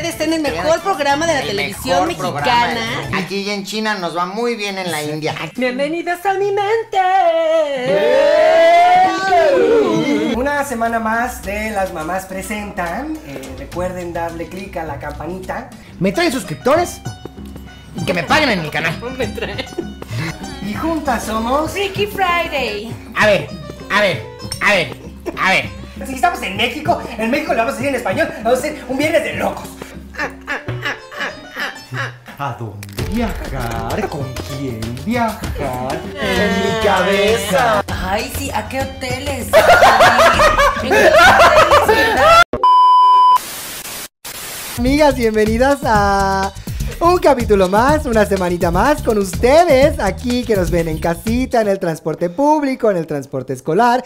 ustedes en el mejor programa de la El televisión programa. mexicana. Aquí en China nos va muy bien en la India. Bienvenidos a mi mente. Una semana más de las mamás presentan. Eh, recuerden darle clic a la campanita. me traen suscriptores y que me paguen en mi canal. Y juntas somos. Freaky Friday. A ver, a ver, a ver, a ver. Si estamos en México, en México lo vamos a decir en español. Vamos a hacer un viernes de locos. ¿A dónde viajar? ¿Con quién viajar? En mi cabeza. Ay, sí, ¿a qué hoteles? ¿En qué hoteles? Amigas, bienvenidas a un capítulo más, una semanita más con ustedes aquí que nos ven en casita, en el transporte público, en el transporte escolar,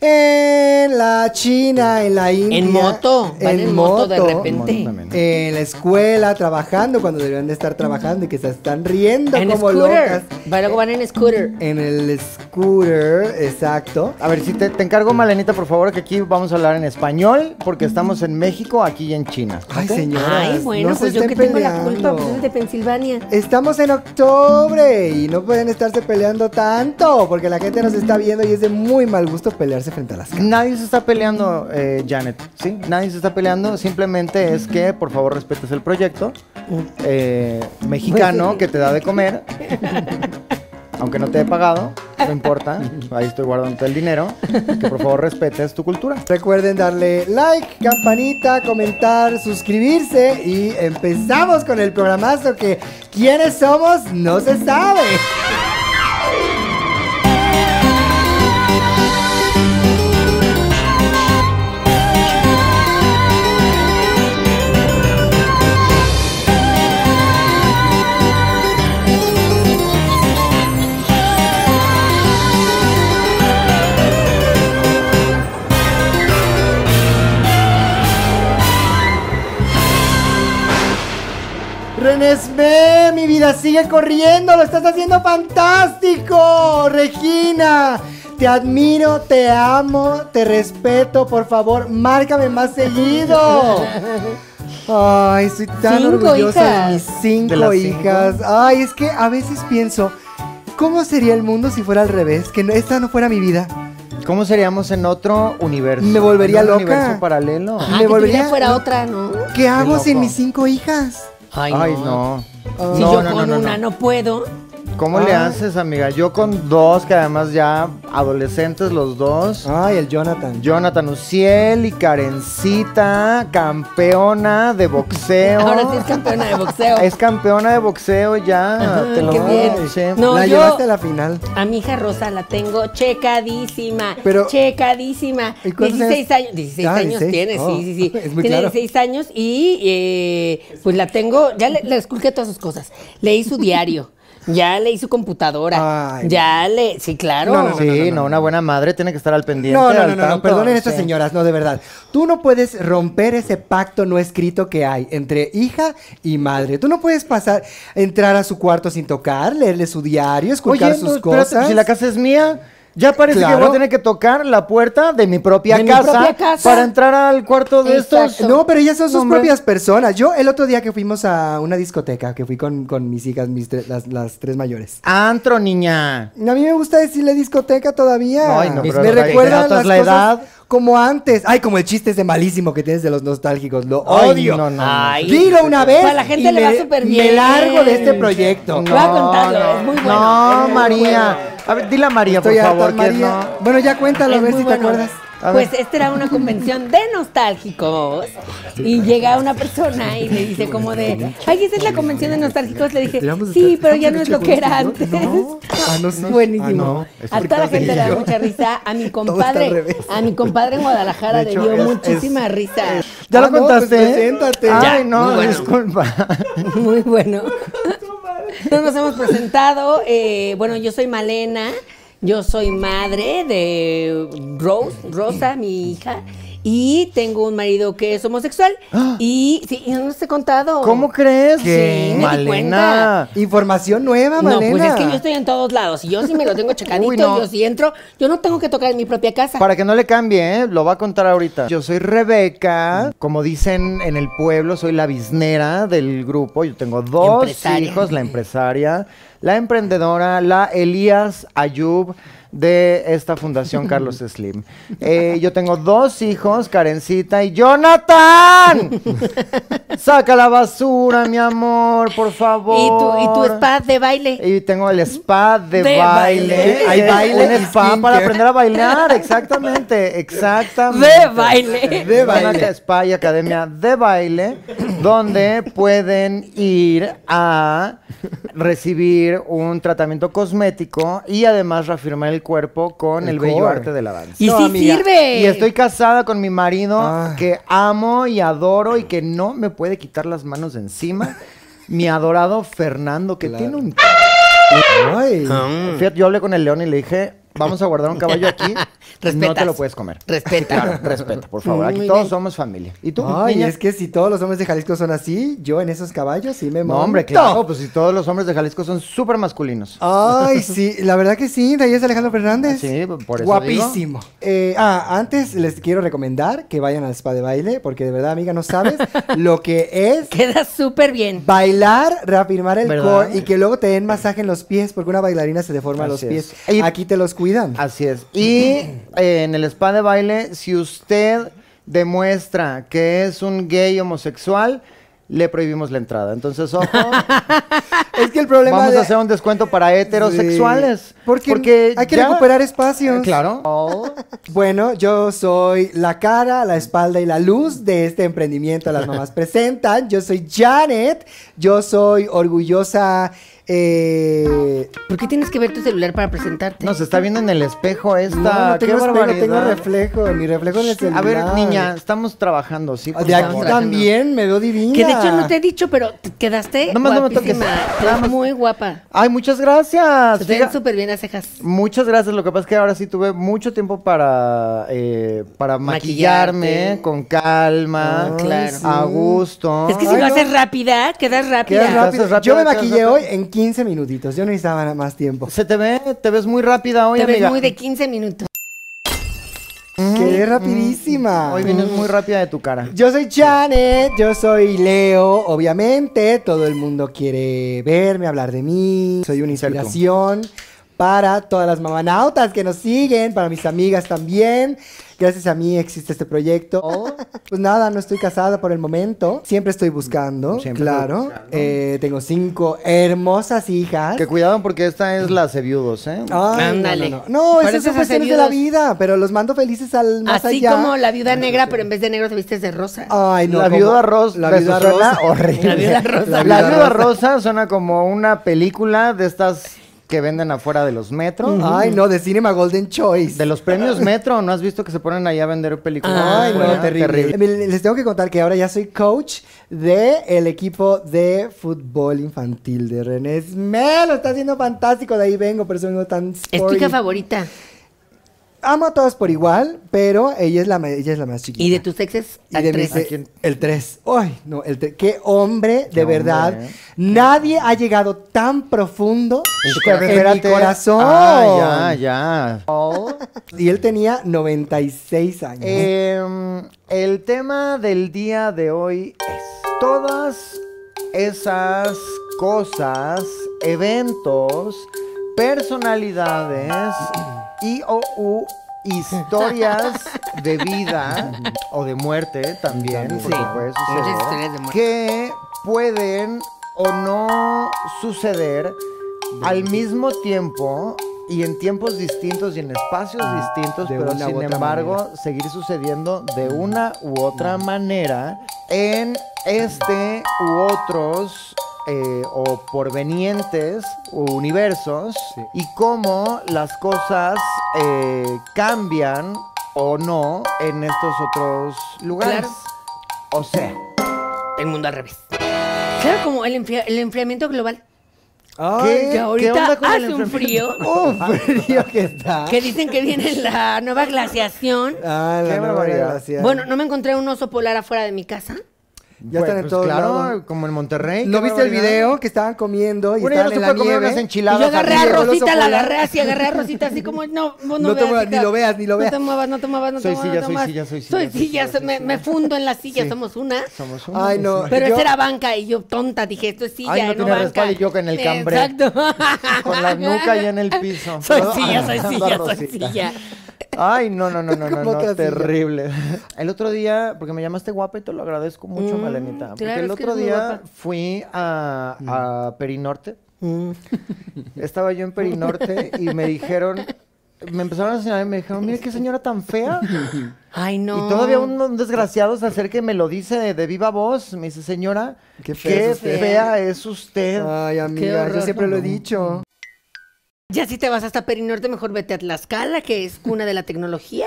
en la China, en la India. En moto, van en moto de repente. En la escuela, trabajando cuando deberían de estar trabajando y que se están riendo En como scooter. locas. Luego van en scooter. En el scooter, exacto. A ver, si te, te encargo, Malenita, por favor, que aquí vamos a hablar en español, porque estamos en México, aquí y en China. Ay, ¿ok? señoras. Ay, bueno, no se pues yo que tengo la culpa, pues es de Pensilvania. Estamos en octubre y no pueden estarse peleando tanto porque la gente nos está viendo y es de muy mal gusto pelearse frente a las cámaras. Nadie se está peleando, eh, Janet, ¿sí? Nadie se está peleando, simplemente es que, por favor, respetes el proyecto eh, mexicano que te da de comer. Aunque no te he pagado, no importa, ahí estoy guardando el dinero. Que por favor respetes tu cultura. Recuerden darle like, campanita, comentar, suscribirse y empezamos con el programazo que quiénes somos no se sabe. Renesme, mi vida sigue corriendo, lo estás haciendo fantástico, Regina. Te admiro, te amo, te respeto, por favor, márcame más seguido. Ay, soy tan Cinco orgullosa de mis cinco ¿De las cinco? hijas. Ay, es que a veces pienso, ¿cómo sería el mundo si fuera al revés? Que esta no fuera mi vida. ¿Cómo seríamos en otro universo? Me volvería ¿En un loca. universo paralelo? Ajá, Me que tu volvería- fuera otra, ¿no? ¿Qué hago sin mis cinco hijas? Ay, Ay, no. Si No, yo no, con no, no, una no. no puedo. ¿Cómo le Ah. haces, amiga? Yo con dos, que además ya adolescentes los dos. Ay, el Jonathan. Jonathan Uciel y Karencita, campeona de boxeo. Ahora sí es campeona de boxeo. Es campeona de boxeo ya. Te lo qué bien. sí. No, la yo- llevaste a la final. A mi hija Rosa la tengo checadísima. Pero- checadísima. ¿Y cuántos 16 años. 16 Ah, años 16. tiene, Oh, sí, sí, sí. es muy tiene claro. 16 años y eh, pues la tengo. Ya le, le esculqué todas sus cosas. Leí su diario. Ya leí su computadora. Ay. ya le. Sí, claro. No, no, no, Sí, no, una buena madre tiene que estar al pendiente. No, no, al no, no, no, perdonen estas Sí. señoras, no, de verdad. Tú no puedes romper ese pacto no escrito que hay entre hija y madre. Tú no puedes pasar, entrar a su cuarto sin tocar, leerle su diario, escuchar Oye, sus no, espérate, cosas. si la casa es mía, ya parece Claro. que voy a tener que tocar la puerta de mi propia, De mi casa, propia casa. para entrar al cuarto de Exacto. estos. No, pero ellas son sus No, hombre. propias personas. Yo el otro día que fuimos a una discoteca, que fui con, con mis hijas, mis tre- las, las tres mayores. Antro, niña. A mí me gusta decirle discoteca todavía. Ay, no, pero me notas las la cosas edad. como antes. Ay, como el chiste ese malísimo que tienes de los nostálgicos. Lo Ay, odio. no, no, no. Ay. Dilo una vez. Pues a la gente y le me- va súper Me bien. largo de este proyecto. Voy a contarlo, es muy bueno. No, es muy María. A ver, dile a María, Estoy por favor, que no. Bueno, ya cuéntalo, a ver si bueno. te acuerdas. A Pues ver. esta era una convención de nostálgicos y llega una persona y le dice como de, ay, esa es la convención de nostálgicos. Le dije, sí, pero ya no es lo que era antes. No. Ah, no, sí. Buenísimo. Ah, A toda la gente le da mucha risa. A mi compadre, a mi compadre en Guadalajara le dio es- muchísima risa. ¿Ya Ah, lo contaste? pues preséntate. Ay, no, bueno. disculpa. Muy bueno. No nos hemos presentado. eh, bueno, yo soy Malena. Yo soy madre de Rose, Rosa, mi hija. Y tengo un marido que es homosexual. Y sí, y no te he contado. ¿Cómo crees? ¿Qué? Sí, me di Malena. Información nueva, No, Malena. pues es que yo estoy en todos lados. Y yo sí me lo tengo checadito. Uy, no. Yo sí entro. Yo no tengo que tocar en mi propia casa. Para que no le cambie, ¿eh? lo va a contar ahorita. Yo soy Rebeca, como dicen en el pueblo, soy la biznera del grupo. Yo tengo dos Empresaria. hijos, la empresaria, la emprendedora, la Elías Ayub de esta fundación Carlos Slim. Eh, yo tengo dos hijos, Karencita y Jonathan. Saca la basura, mi amor, por favor. y tu, y tu spa de baile. Y tengo el spa de, De baile. baile. Hay baile, un spa para aprender a bailar. Exactamente, exactamente. De baile. De baile. spa y academia de baile donde pueden ir a recibir un tratamiento cosmético y además reafirmar el cuerpo con el, El bello arte de la danza. Y No, sí amiga. sirve. Y estoy casada con mi marido Ah. que amo y adoro y que no me puede quitar las manos de encima. Mi adorado Fernando, que tiene un... Ay. Fíjate, yo hablé con el león y le dije, vamos a guardar un caballo aquí, no te lo puedes comer. Respeta. Claro, respeta, por favor. Aquí Muy todos bien. somos familia. ¿Y tú, Ay, niña? es que si todos los hombres de Jalisco son así, yo en esos caballos sí me No, monto. hombre, claro, pues si todos los hombres de Jalisco son súper masculinos. Ay, sí, la verdad que sí, de ahí es Alejandro Fernández. Sí, por eso Guapísimo. Eh, ah, antes les quiero recomendar que vayan al spa de baile, porque de verdad, amiga, no sabes lo que es Queda súper bien. bailar, reafirmar el ¿Verdad? core y que luego te den masaje en los pies, porque una bailarina se deforma los Así pies. es. Y- Aquí te los cuidan. Así es. Y eh, en el spa de baile, si usted demuestra que es un gay homosexual, le prohibimos la entrada. Entonces, ojo, Es que el problema vamos de- a hacer un descuento para heterosexuales. Sí. Porque, hay que ya- recuperar espacios. Eh, Claro. Bueno, yo soy la cara, la espalda y la luz de este emprendimiento. Las mamás presentan. Yo soy Janet. Yo soy orgullosa. Eh, ¿Por qué tienes que ver tu celular para presentarte? No, se está viendo en el espejo esta. no, no ¡Qué tengo espejo, tengo reflejo. Mi reflejo en el A celular. ver, niña, estamos trabajando, ¿sí? Por De aquí también me veo divina. Que de hecho no te he dicho, pero te quedaste No más no me toques. muy guapa. Ay, muchas gracias. Se te ven súper bien las cejas. Muchas gracias. Lo que pasa es que ahora sí tuve mucho tiempo para, eh, para maquillarme Maquillarte. con calma, claro. a gusto. Es que si Ay, lo no. haces rápida, quedas rápida. Quedas rápido, Yo me maquillé rápido. hoy en 15 minutitos. Yo no necesitaba más tiempo. Se te ve, te ves muy rápida hoy, Te ves muy de 15 minutos. Quedé rapidísima. Hoy vienes muy rápida de tu cara. Yo soy Janet, yo soy Leo, obviamente. Todo el mundo quiere verme, hablar de mí. Soy una Cierto. inspiración para todas las mamanautas que nos siguen, para mis amigas también. Gracias a mí existe este proyecto. Pues nada, no estoy casada por el momento. Siempre estoy buscando, Siempre claro. estoy buscando. Eh, tengo cinco hermosas hijas. Que cuidado porque esta es la viudos, ¿eh? Ay, Ándale. No, no, no. No, esas son cuestiones de la vida, pero los mando felices al más Así allá. como la viuda negra, pero en vez de negro te vistes de rosa. Ay, no. la como- viuda rosa. La viuda rosa. horrible. La viuda rosa. La, viuda rosa suena como una película de estas que venden afuera de los metros. Ay, no, de Cinema Golden Choice. De los premios Metro, ¿no has visto que se ponen ahí a vender películas? Ay, no, terrible. Miren, Les tengo que contar que ahora ya soy coach de el equipo de fútbol infantil de René Smel. Lo está haciendo fantástico, de ahí vengo, por eso vengo tan Es tu sporty. hija favorita. Amo a todos por igual, pero ella es la, ella es la más chiquita. Y de tus exes, Y de mis- ¿A quién? el 3. Ay, no, el 3. Qué hombre, Qué de verdad. ¿eh? Nadie ha llegado tan profundo en mi corazón. Ah, ya, ya. Y él tenía 96 años. Em, el tema del día de hoy es todas esas cosas, eventos, personalidades y o u historias de vida o de muerte también, Sí, porque puede muchas suceder, historias de muerte. que pueden o no suceder al mismo tiempo y en tiempos distintos y en espacios distintos, De pero sin embargo seguir sucediendo de una u otra manera en este u otros eh, o porvenientes universos Sí. y cómo las cosas eh, cambian o no en estos otros lugares. Claro. O sea, El mundo al revés. Claro, como el, enfria- el enfriamiento global. Ay, Que ahorita onda con el hace un frío. ¡Uf! frío que está. Que dicen que viene la nueva glaciación. Ah, la Qué nueva barbaridad. glacial. Bueno, no me encontré un oso polar afuera de mi casa. Ya están en Pues todos claro, lados. como en Monterrey. ¿No viste el video que estaban comiendo y Bueno, estaban en la nieve? unas Y yo agarré a Rosita, la agarré así, agarré a Rosita así como, no, no, No te muevas, ni lo veas, ni lo veas. No te muevas, no te muevas, no te Soy muevas. silla, soy silla, soy silla, Soy soy silla, me, soy me silla. fundo en la silla, somos una. Somos una. Ay, no. Pero esa era banca y yo tonta dije, esto es silla, no banca. y yo en el cambre. Exacto. Con la nuca ya en el piso. Soy silla, soy Abrazando a silla, soy silla. Ay, no, no, no, no, no, ¿Cómo no, terrible. El otro día, porque me llamaste guapa y te lo agradezco mucho, Mm, Malenita. Porque claro, el otro día fui a, a Perinorte. Mm. Estaba yo en Perinorte y me dijeron, me empezaron a enseñar y me dijeron, mire qué señora tan fea. Ay, no. Y todavía un, un desgraciado se acerca y me lo dice de, de viva voz. Me dice, señora, Qué qué, fea es fea, usted". es usted. Ay, amiga, yo siempre lo he dicho. Ya si te vas hasta Perinorte, mejor vete a Tlaxcala, que es cuna de la tecnología.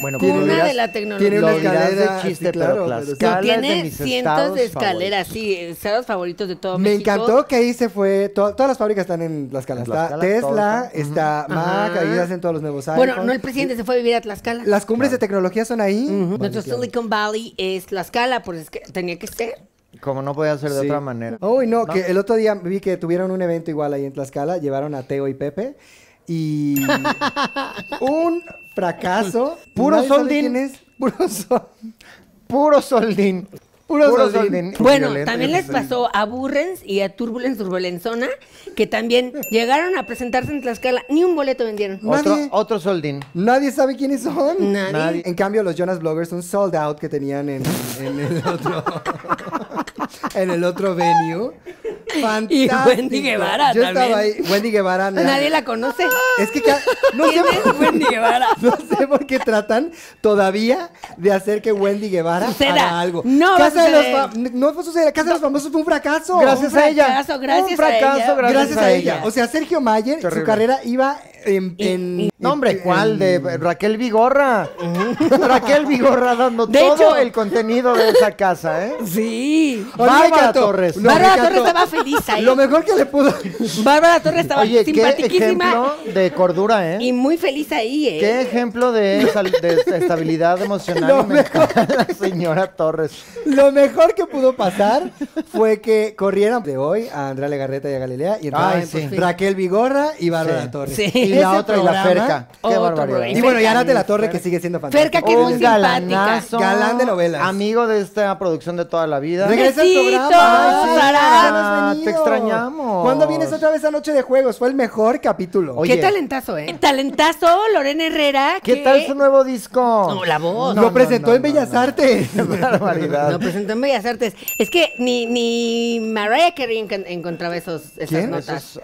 Bueno, Tiene pues lo una dirás- de la tecnología. Tiene una escalera, de chiste, sí, claro, pero pero sí. Tlaxcala es de tiene mis cientos de escaleras, favoritos. sí, estados favoritos de todo Me México. encantó que ahí se fue. to- todas las fábricas están en Tlaxcala. En Está Tlaxcala, Tesla, todo está Mac, ahí hacen todos los nuevos Bueno, iPhones. no el presidente se fue a vivir a Tlaxcala. Las cumbres de tecnología son ahí. Nuestro claro. Silicon Valley es Tlaxcala, pues es que tenía que ser. Como no podía ser de Sí. otra manera. Uy, no, que el otro día vi que tuvieron un evento igual ahí en Tlaxcala, llevaron a Teo y Pepe y un fracaso. Puro soldín. es. Puro sol. Puro soldín. Puro soldín. Bueno, también les pasó a Burrens y a Turbulence Turbulenzona, que también llegaron a presentarse en Tlaxcala, ni un boleto vendieron. Otro, Nadie- otro soldín. Nadie sabe quiénes son. Nadie. Nadie. En cambio, los Jonas Bloggers, un sold out que tenían en, en el otro en el otro venue. Fantástico. Wendy Guevara Yo también. estaba ahí. Wendy Guevara. me- Nadie la conoce. Es que ca- no sé, ¿Quién es por, Wendy Guevara? no sé por qué tratan todavía de hacer que Wendy Guevara Suceda. haga algo. No va a Casa de los suceder. fa- no fue suceder. Casa de los famosos fue un fracaso. Gracias Un a ella. fracaso, gracias Un a fracaso, ella. gracias, Gracias a ella. O sea, Sergio Mayer, su carrera iba en... en- No, hombre, en- ¿cuál? De Raquel Vigorra. Raquel Vigorra dando De todo hecho- el contenido de esa casa, ¿eh? Sí. Bárbara. Torres. Bárbara encantó. Torres estaba feliz ahí. Lo mejor que le pudo... Bárbara Torres estaba Oye, qué simpaticísima ejemplo de cordura, ¿eh? y muy feliz ahí, ¿eh? Qué ejemplo de, estabilidad emocional Lo y la señora Torres. Lo mejor que pudo pasar fue que corrieran de hoy a Andrea Legarreta y a Galilea y entraban Ay, sí. Raquel Vigorra y Bárbara Sí. Torres. Sí. Y la Ese otra y la Ferca. Qué barbaridad. Y bueno, y. Ana la Torre que sigue siendo fantástica. Ferca, que es muy Un simpática. galanazo. Galán de novelas. Amigo de esta producción de toda la vida. Regresa al Besitos, programa. Ay, Sara. no has Te extrañamos. ¿Cuándo vienes otra vez a Noche de Juegos? Fue el mejor capítulo. Oye. Qué talentazo, ¿eh? Talentazo, Lorena Herrera. ¿Qué que- tal su nuevo disco? No, la voz. Lo presentó en Bellas Artes. Qué barbaridad. Lo presentó en Bellas Artes. Es que ni, ni Mariah Carey encontraba esos, esas ¿Quién? notas. Esos,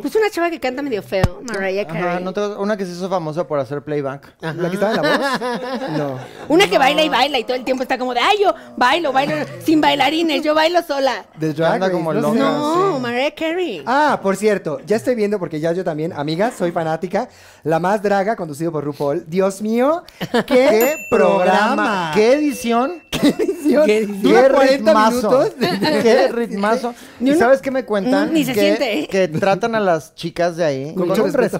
Pues una chava que canta medio feo, Mariah Carey. Ajá, ¿no te- una que se hizo famosa por hacer playback. ¿La que estaba en la voz? No. Una que baila y baila y todo el tiempo está como de, ay, yo bailo, bailo sin bailarines, yo bailo sola. De Drag Anda Race, como no sé. loca. No, sí. Mariah Carey. Ah, por cierto, ya estoy viendo porque ya yo también, amiga, soy fanática. La más draga, conducido por RuPaul. Dios mío, qué, ¿Qué programa. ¿Qué edición? ¿Qué edición? ¿Qué Dura ¿Qué 40 ritmazo? minutos. ¿Qué ritmazo? Yo ¿Y no- sabes qué me cuentan? Mm, ni se que, siente, que tratan a las chicas de ahí Con con, mucho un respeto.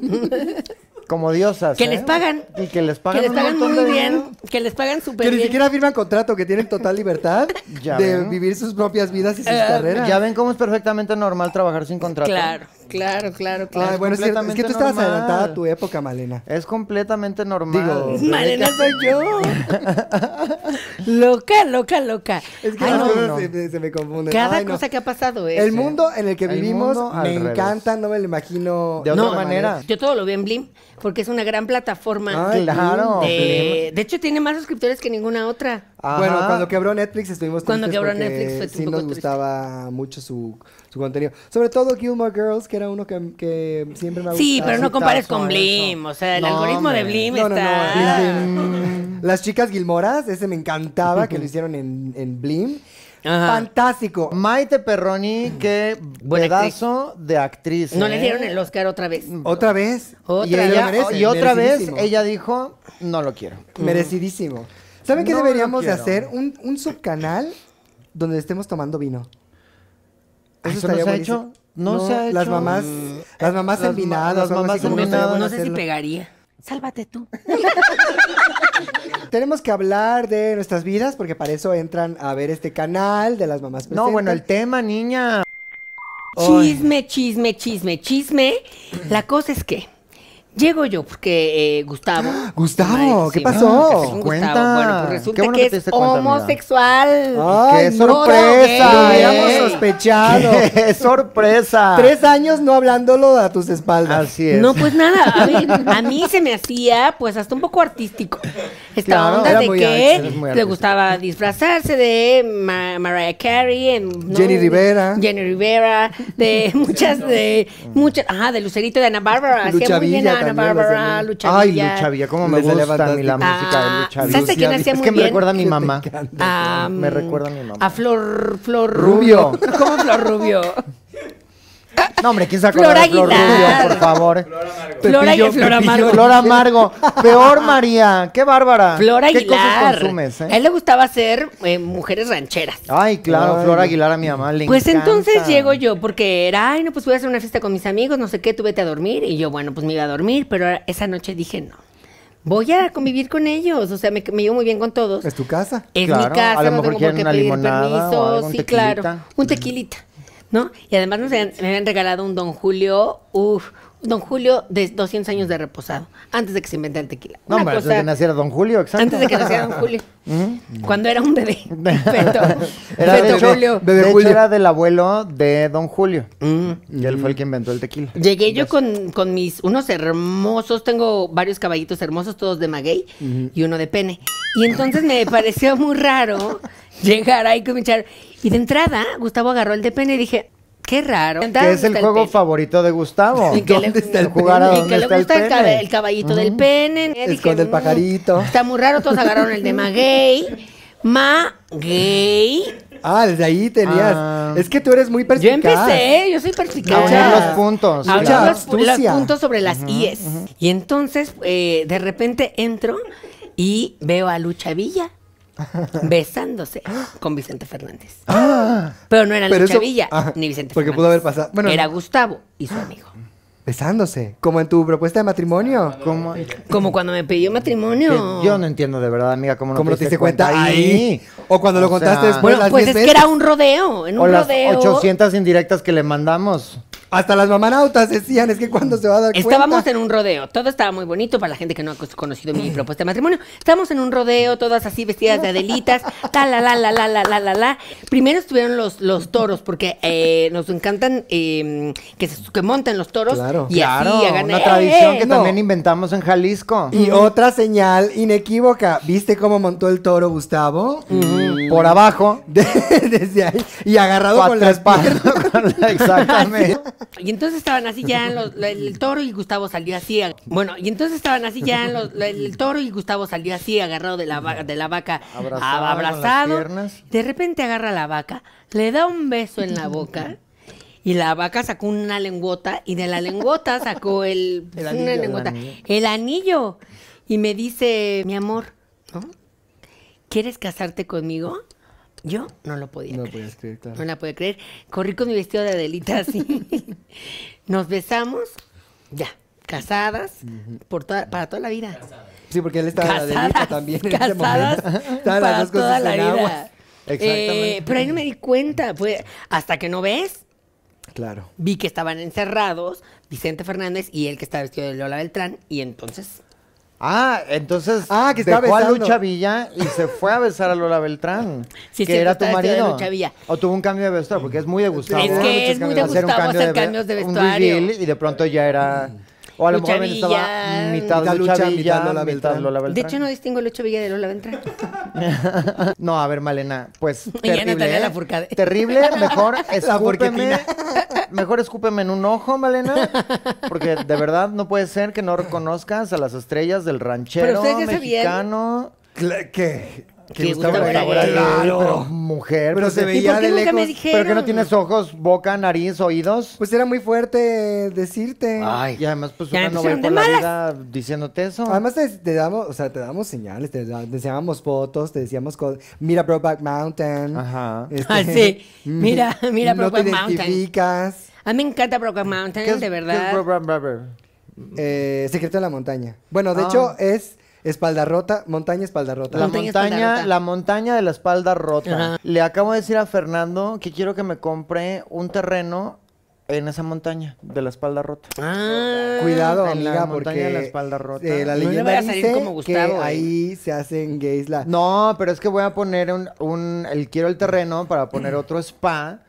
como diosas. Que ¿eh? les pagan. Y que les Que pagan les muy bien, dinero. que les pagan Que súper ni bien. siquiera firman contrato, que tienen total libertad Ya de ven. vivir sus propias vidas y sus Eh, carreras. Ya ven cómo es perfectamente normal trabajar sin contrato. Claro, claro, claro, claro. Ay, bueno, es, cierto, es que tú estabas normal. adelantada a tu época, Malena. Es completamente normal. Digo, Malena soy yo. loca, loca, loca. Es que Ay, no. cosas no. Se, me- se me confunden. Cada Ay, no. cosa que ha pasado es. El mundo en el que El vivimos me revés. encanta, no me lo imagino De otra manera. Yo todo lo veo en Blim, porque es una gran plataforma. Ay, Claro. de, de hecho, tiene más suscriptores que ninguna otra. Ajá. Bueno, cuando quebró Netflix estuvimos Cuando quebró Netflix fue un sí poco nos triste. gustaba mucho su, su contenido. Sobre todo Gilmore Girls, que era uno que, que siempre me ha gustado. Sí, pero no compares con Blim. O sea, el No, algoritmo de. Blim No, no, no, está. de- Las chicas Gilmoras, ese me encantaba que lo hicieron en, en Blim. Ajá. Fantástico. Maite Perroni, qué Buena pedazo de actriz. No ¿eh? le dieron el Oscar otra vez. Otra vez. Otra Y, ella- merece, y otra vez ella dijo, no lo quiero. Merecidísimo. ¿Saben qué No deberíamos de hacer? Un, un subcanal donde estemos tomando vino. ¿Eso no estaría se ha hecho? No, se ha hecho. Las mamás, las mamás las envinadas. ma- las mamás envinadas. No sé si pegaría. Sálvate tú. Tenemos que hablar de nuestras vidas porque para eso entran a ver este canal de las mamás No, bueno, el tema, niña. Chisme, chisme, chisme, chisme. La cosa es que llego yo porque eh, Gustavo. Gustavo, ¿qué pasó? Gustavo, Gustavo. Cuenta. Bueno, pues resulta bueno que, es cuenta, homosexual. Ay, ¡Qué no, sorpresa! Lo ¿eh? hubiéramos sospechado. ¡Qué sorpresa! Tres años no hablándolo a tus espaldas. Así es. No, pues nada, a mí, a mí se me hacía pues hasta un poco artístico. Esta Claro, onda de que le gustaba disfrazarse de Ma- Mariah Carey, en, ¿no? Jenny Rivera. Jenny Rivera, de muchas, de muchas, ajá, de Lucerito de Ana Bárbara, hacía Lucha muy bien Villa Ana Bárbara. Lucha Ay. Lucha Villa, cómo me gusta a mí la música de Ah, Lucha ¿Sabes a Villa. quién hacía Es muy que me bien? recuerda a mi mamá. A, Me recuerda a mi mamá. A Flor, Flor Rubio. ¿Cómo Flor Rubio? No, hombre, ¿quién se acuerda Flor de Flor Aguilar. Rubio, por favor? Flor, Pepillo, Flor. Amargo. Flor Amargo. Peor, María. ¡Qué bárbara! Flor ¿Qué cosas Aguilar. consumes, A eh? él le gustaba hacer eh, mujeres rancheras. Ay, claro, Ay, Flor. Aguilar a mi mamá le Pues encanta. entonces llego yo porque era, ay, no, pues voy a hacer una fiesta con mis amigos, no sé qué, tú vete a dormir. Y yo, bueno, pues me iba a dormir, pero esa noche dije, no, voy a convivir con ellos. O sea, me, me llevo muy bien con todos. Es tu casa. Es Claro, mi casa, a lo no mejor tengo por qué pedir permiso. sí, tequilita. claro, un tequilita, ¿no? Y además nos habían- me habían regalado un Don Julio, uff, Don Julio de 200 años de reposado, antes de que se inventara el tequila. No, hombre, antes cosa- de que naciera Don Julio, exacto. antes de que naciera Don Julio. Cuando era un bebé. Feto, Era de Julio. de hecho, Julio. era del abuelo de Don Julio. Mm. Y él fue el que inventó el tequila. Llegué yo con, con mis unos hermosos, tengo varios caballitos hermosos, todos de maguey y uno de pene. Y entonces me pareció muy raro llegar ahí con mi. Y de entrada, Gustavo agarró el de pene y dije, qué raro. Que es el juego favorito de Gustavo. Y que le, ¿Dónde está el jugar a y dónde que le está el gusta el, pene. caba- el caballito del pene. Esconde el "Mm, pajarito". Está muy raro, todos agarraron el de maguey. Maguey. Ah, desde ahí tenías. Ah. Es que tú eres muy Yo perspicaz. empecé, yo soy perspicaz. A los puntos, A claro. los, puntos sobre las IES. Y entonces, eh, de repente entro y veo a Lucha Villa besándose con Vicente Fernández. Pero no era Pero Lucha eso- Villa ni Vicente porque Fernández. pudo haber pasado. Bueno, era Gustavo y su amigo. Besándose. Como en tu propuesta de matrimonio. Como cuando me pidió matrimonio. Que yo no entiendo de verdad, amiga, cómo no ¿Cómo te diste cuenta ahí. ahí? O cuando lo contaste después. Bueno, las pues 10 es que era un rodeo. En un O las rodeo. 800 indirectas que le mandamos. Hasta las mamanautas decían, es que cuando se va a dar Estábamos cuenta. en un rodeo, todo estaba muy bonito para la gente que no ha conocido mi propuesta de matrimonio. Estábamos en un rodeo, todas así vestidas de adelitas, ta la la la la la la la la. Primero estuvieron los, los toros, porque eh, nos encantan eh, que, se, que monten los toros Claro. y claro, así hagan una ¡eh! tradición que No. también inventamos en Jalisco. Y otra señal inequívoca. ¿Viste cómo montó el toro Gustavo? Por abajo. De- desde ahí. Y agarrado con las piernas. la- Exactamente. Y entonces estaban así ya en los- el, toro y Gustavo salió así. Bueno, y entonces estaban así ya en los- el, toro y Gustavo salió así agarrado de la, va- de la vaca, Abrazado. De repente agarra a la vaca, le da un beso en la boca. Y la vaca sacó una lengüota y de la lengüota sacó el, El una anillo, el anillo. el anillo. Y me dice, mi amor, ¿no? ¿quieres casarte conmigo? Yo no lo podía No creer. creer, claro. No la puede creer. Corrí con mi vestido de Adelita así. Nos besamos, ya, casadas, por toda, para toda la vida. Sí, porque él estaba Casadas, delita también en ese casadas momento. Estaban para las dos toda la vida. aguas. Exactamente. Eh, pero ahí no me di cuenta, fue hasta que no ves, Claro. vi que estaban encerrados Vicente Fernández y él que estaba vestido de Lola Beltrán y entonces Ah, entonces Ah, que estaba dejó a besando. Lucha Villa y se fue a besar a Lola Beltrán. Sí, que era tu marido. Lucha Villa. O tuvo un cambio de vestuario, porque es muy de Gustavo. Es que es muy de cambios. Hacer un Gustavo cambio hacer de cambios de un vestuario. reveal y de pronto ya era. O a lo Lucha mejor también estaba Villa. mitad, Mitad Lucha, Lucha, Villa, mitad mitad Lola Lola Beltrán. De hecho no distingo Lucha Villa de Lola Beltrán. No, a ver, Malena, pues terrible. Natalia ¿eh? Terrible, mejor escúpeme. mejor escúpeme en un ojo, Malena. Porque de verdad no puede ser que no reconozcas a las estrellas del ranchero Pero sabían. mexicano. Cla- ¿Qué? Que Gustavo Gustavo era Gabriel, gay. claro. Pero mujer. Pero pues, se ¿y ¿Y veía por qué de nunca me lejos. dijeron? ¿Pero que no tienes ojos, boca, nariz, oídos? Pues era muy fuerte decirte. Ay. Y además, pues Ya una no ir pusieron por de la vida diciéndote eso. Además te, te damos, o sea, te damos señales, te, da- te enseñábamos fotos, te decíamos cosas. Mira Brokeback Mountain. Ajá. Este, Ah, sí. Mira, mira No te Brokeback Mountain. identificas. A mí me encanta Brokeback Mountain, ¿Qué es de Bra- verdad. Bra- Bra- Bra? Eh, Secreto de la Montaña. Bueno, de Ah. hecho es espalda rota, montaña espalda rota. La Montaña espalda montaña, rota. la montaña de la espalda rota. Ajá. Le acabo de decir a Fernando que quiero que me compre un terreno en esa montaña de la espalda rota. Ah, Cuidado, En la amiga, montaña porque de la espalda rota. eh, la No le leyenda a salir dice como Gustavo, que eh. ahí se hacen gays la... No, pero es que voy a poner un, un- el quiero el terreno para poner otro spa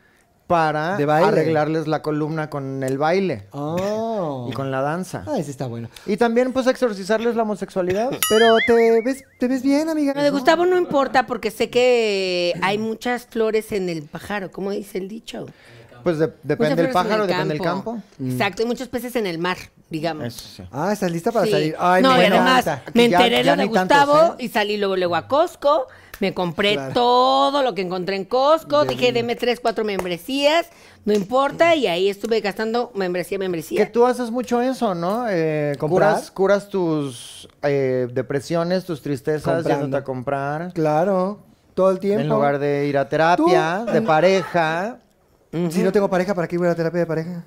para De baile. arreglarles la columna con el baile Oh. y con la danza. Ah, ese está bueno. Y también pues exorcizarles la homosexualidad. Pero te ves, te ves bien, amiga. Lo de Gustavo no importa porque sé que hay muchas flores en el pájaro, ¿cómo dice el dicho? Pues de- depende del pájaro, el depende del campo. Exacto, hay muchos peces en el mar, digamos. Eso sí. Ah, ¿estás lista para Sí. salir? Ay, no, me y además encanta. me Que ya- enteré ya lo de ni tantos, Gustavo ¿eh? y salí luego, luego a Costco. Me compré Claro. todo lo que encontré en Costco. Dije, deme tres, cuatro membresías. No importa. Y ahí estuve gastando membresía, Que membresía. tú haces mucho eso, ¿no? Eh, ¿Comprar? curas, curas tus eh, depresiones, tus tristezas, Comprando. yéndote a comprar. Claro, todo el tiempo. En lugar de ir a terapia, Tú- de pareja, Si no tengo pareja, ¿para qué voy a la terapia de pareja?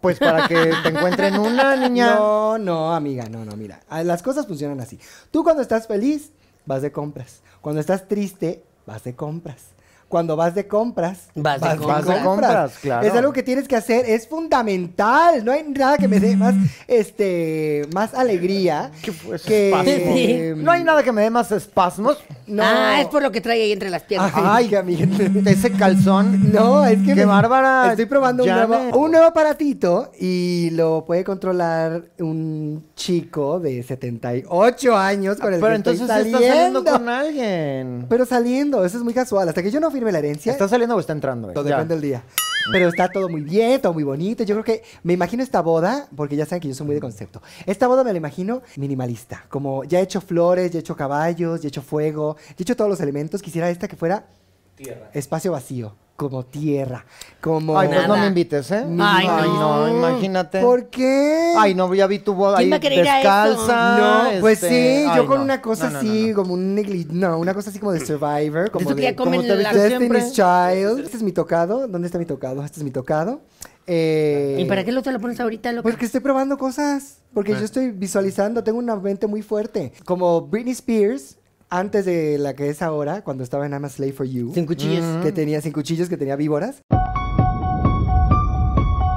pues para que te encuentren una niña. No, no, amiga, no, no, mira. ah, Las cosas funcionan así. Tú cuando estás feliz, vas de compras. Cuando estás triste, vas de compras. Cuando vas de compras, Vas de compras. Vas de compras, claro. Es algo que tienes que hacer, es fundamental. No hay nada que me dé más, este, más alegría ¿Qué fue que... No hay nada que me dé más espasmos. No. Ah, es por lo que trae ahí entre las piernas. Ay, amiga. Ese calzón. No, es que Qué bárbara, Estoy probando un nuevo, un nuevo aparatito y lo puede controlar un chico de 78 años con el Pero que entonces estoy estás saliendo. saliendo con alguien. Pero saliendo, eso es muy casual. Hasta que yo no firme la herencia, ¿Está saliendo o está entrando? eh? todo Ya. depende del día. Pero está todo muy bien, todo muy bonito. Yo creo que me imagino esta boda, porque ya saben que yo soy muy de concepto. Esta boda me la imagino minimalista. Como ya he hecho flores, ya he hecho caballos, ya he hecho fuego, ya he hecho todos los elementos. Quisiera esta que fuera espacio vacío, como tierra, como... Ay, pues no me invites, ¿eh? Ay, no. no. imagínate. ¿Por qué? Ay, no, ya vi tu boda ¿Quién ahí va a querer ir a descalza. No, pues este, sí, yo con no. una cosa No, no, así, no, no. como un negli... No, una cosa así como de Survivor, como Eso que de... ya comen como te la- viste Destiny's siempre. Child. Este es mi tocado. ¿Dónde está mi tocado? Este es mi tocado. Eh, ¿Y para qué lo te lo pones ahorita, loca? Porque estoy probando cosas. Porque yo estoy visualizando, tengo una mente muy fuerte. Como Britney Spears, antes de la que es ahora, cuando estaba en I'm a Slave for You. Sin cuchillos. Que tenía sin cuchillos, que tenía víboras.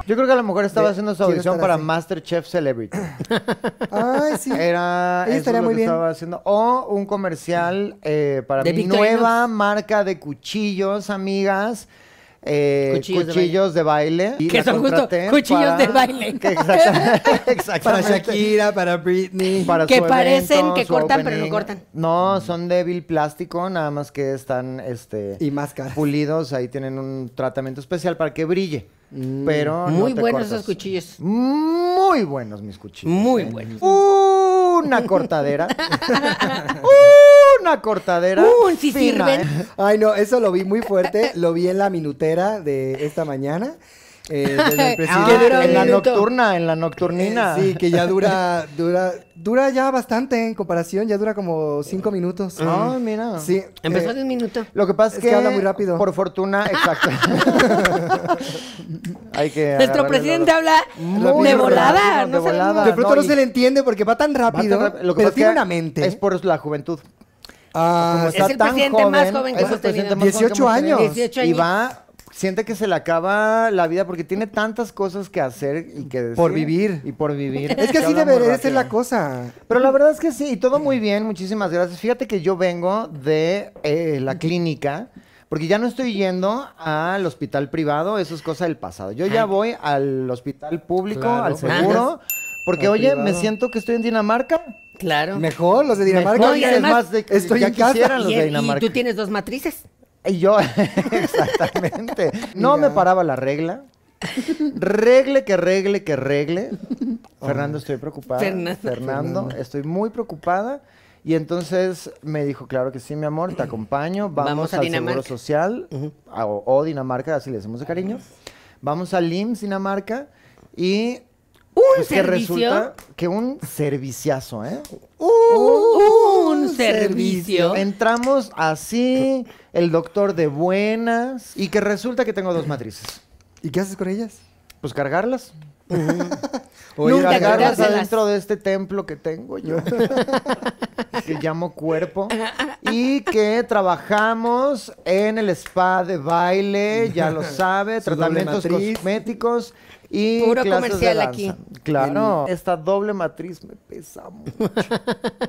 Yo creo que a lo mejor estaba De- haciendo su audición para así. Masterchef Celebrity. Ay, sí. Era eso estaría lo muy que bien. estaba haciendo. O un comercial eh, para De mi nueva marca de cuchillos, amigas. Eh, Cuchillos cuchillos, de de baile. Y Que son justo cuchillos de baile. Que exacta- Para exactamente. Shakira, para Britney. Para Que su parecen evento, que su cortan, pero no cortan. No, son de vil plástico, nada más que están este Y máscaras. pulidos, ahí tienen un tratamiento especial para que brille. Mm. Pero no Muy te buenos cortas. esos cuchillos. Muy buenos mis cuchillos. Muy ¿eh? buenos. Una cortadera. Una cortadera. Un sí fina, sirven. ¿eh? Ay, no, eso lo vi muy fuerte. Lo vi en la minutera de esta mañana. Eh, desde el Ah, presidente. en la minuto. nocturna, en la nocturnina. Sí, que ya dura, dura, dura ya bastante en comparación, ya dura como cinco minutos. Ay, mira. Sí. Empezó eh, de un minuto. Lo que pasa es, Es que habla muy rápido. Por fortuna, exacto. Hay que Nuestro presidente la- habla Muy de rápido, volada. de No volada. sabemos. de pronto no, se le entiende porque va tan Va rápido, tan rápido. Lo que pero pasa tiene es que una mente. Es por la juventud. Ah, Es está el tan presidente más joven que es el hemos presidente tenido. más joven que 18 hemos tenido. años. 18 Y años. va, siente que se le acaba la vida porque tiene tantas cosas que hacer y que decir. Por vivir. Y por vivir. es que así habla muy debería ser la cosa. Pero la verdad es que sí, y todo muy bien, muchísimas gracias. Fíjate que yo vengo de eh, la clínica, porque ya no estoy yendo al hospital privado, eso es cosa del pasado. Yo ya voy al hospital público, Claro, al seguro, porque al oye, me privado. siento que estoy en Dinamarca. Claro. Mejor, los de Dinamarca. Mejor, y además, más de que estoy ya en casa. los Y, de y Dinamarca. tú tienes dos matrices. Y yo, exactamente. No Mira. me paraba la regla. Regle que regle que regle. Fernando, estoy preocupada. Fernando. Fernando, estoy muy preocupada. Y entonces me dijo, claro que sí, mi amor, te acompaño. Vamos, Vamos a al Dinamarca. Seguro Social a- o, o Dinamarca, así le decimos de cariño. Vamos al IMSS Dinamarca y... Un pues que servicio. resulta que un serviciazo, ¿eh? un servicio. Entramos así, el doctor de buenas, y que resulta que tengo dos matrices. ¿Y qué haces con ellas? Pues cargarlas. O Nunca cargarlas. Adentro de este templo que tengo yo. que llamo cuerpo. Y que trabajamos en el spa de baile, ya lo sabe, tratamientos cosméticos y Puro clases comercial de aquí. Claro, esta doble matriz me pesa mucho.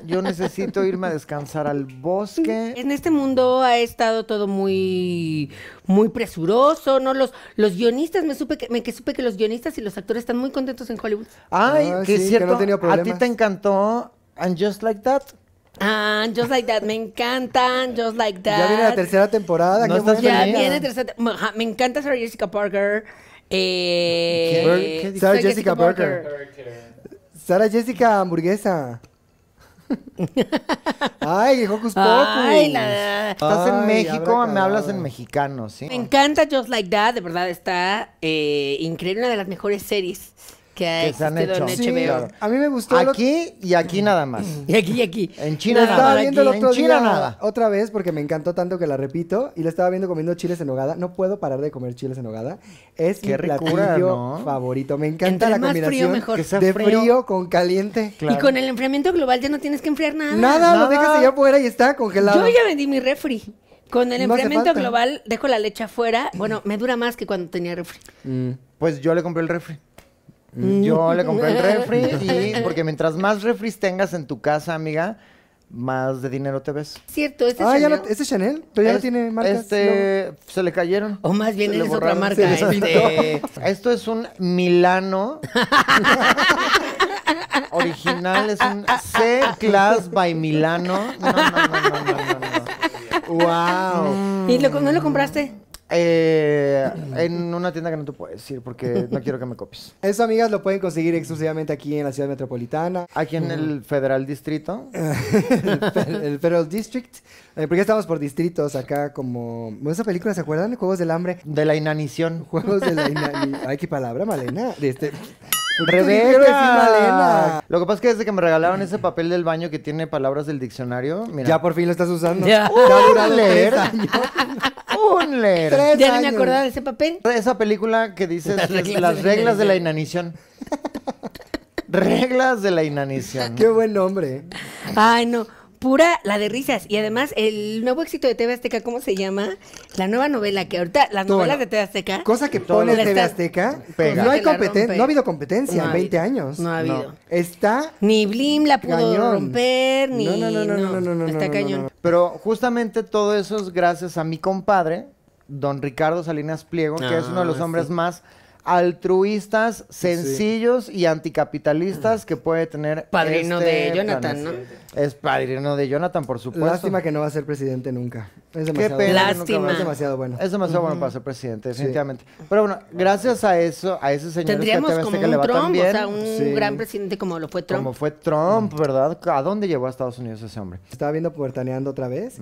Yo necesito irme a descansar al bosque. En este mundo ha estado todo muy muy presuroso, ¿no? Los, los guionistas, me supe que, me que supe que los guionistas y los actores están muy contentos en Hollywood. Ay, Ah, que sí, es que cierto. no a ti te encantó And Just Like That. Ah, Just Like That, me encantan, Just Like That. Ya viene la tercera temporada. ¿No qué estás. Ya viene tercera. Me encanta Sarah Jessica Parker. Eh, ¿Qué? ¿Qué? Sarah Jessica Parker. Sara Jessica hamburguesa. Ay, Hocus Pocus. Ay, la- Estás en Ay, México, me hablas en mexicano, ¿sí? Me encanta Just Like That, de verdad está eh, increíble, una de las mejores series que ha Que se han hecho. en Sí, HBO. claro. a mí me gustó. lo- Aquí y aquí nada más. Y aquí, y aquí. En La China estaba nada. viendo el Aquí. otro En China día nada. otra vez porque me encantó tanto que la repito y la estaba viendo comiendo chiles en nogada. No puedo parar de comer chiles en nogada. Es Qué mi ricura, platillo ¿no? favorito. Me encanta Entre la más frío, combinación mejor. De frío. frío. con caliente. Claro. Y con el enfriamiento global ya no tienes que enfriar nada. Nada, lo dejas allá afuera y está congelado. Yo ya vendí mi refri. Con el No enfriamiento global dejo la leche afuera. Bueno, me dura más que cuando tenía refri. Pues yo le compré el refri. Yo le compré el refri y porque mientras más refris tengas en tu casa, amiga, más de dinero te ves. Cierto, este Ah, ya Chanel. no, ¿ese es Chanel? Pero ya no tiene marcas. Este, se le cayeron. O más bien es otra marca. Se les este. Esto es un Milano. Original, es un C-Class by Milano. No, no, no, no, no, no, no. ¡Wow! ¿Y lo- no lo compraste? Eh, en una tienda que no te puedo decir porque no quiero que me copies. Eso, amigas, lo pueden conseguir exclusivamente aquí en la ciudad metropolitana. Aquí en el Federal Distrito. el, Fe- el Federal District. Eh, porque estamos por distritos acá como... ¿Bueno, ¿Esa película se acuerdan? Juegos del Hambre. De la inanición. Juegos de la... ina- Ay, qué palabra, Malena. De este... Rebeca. Lo que pasa es que desde que me regalaron ese papel del baño que tiene palabras del diccionario, mira. Ya por fin lo estás usando. Ya. Un leer. tres años. Un leer. Tres Ya no me años. acordaba de ese papel. Esa película que dice Las reglas las de la reglas de la inanición. reglas de la inanición. Qué buen nombre. Ay, no. Pura la de risas. Y además, el nuevo éxito de TV Azteca, ¿cómo se llama? La nueva novela que ahorita, las Todo novelas lo- de TV Azteca. Cosa que pone TV Azteca. Pega. No hay competencia. No ha habido competencia No en ha 20 habido. años. No ha No. habido. Está... Ni Blim la pudo Cañón. romper, ni. No, no, no, no, no, no, no, Está no, cañón. no, no. Pero justamente todo eso es gracias a mi compadre, don Ricardo Salinas Pliego, que es uno de los Ah, hombres más altruistas, sencillos y anticapitalistas que puede tener. Padrino este de Jonathan, planeta. ¿no? Es padrino de Jonathan, por supuesto. Lástima que no va a ser presidente nunca. Es Qué pena. nunca Es demasiado bueno. Es demasiado bueno para ser presidente, definitivamente. Pero bueno, gracias a eso, a ese señor Tendríamos que como que le un va tan Trump, o bien, sea, un Sí. gran presidente como lo fue Trump. como fue Trump, ¿verdad? ¿A dónde llevó a Estados Unidos ese hombre? Estaba viendo Puertaneando otra vez,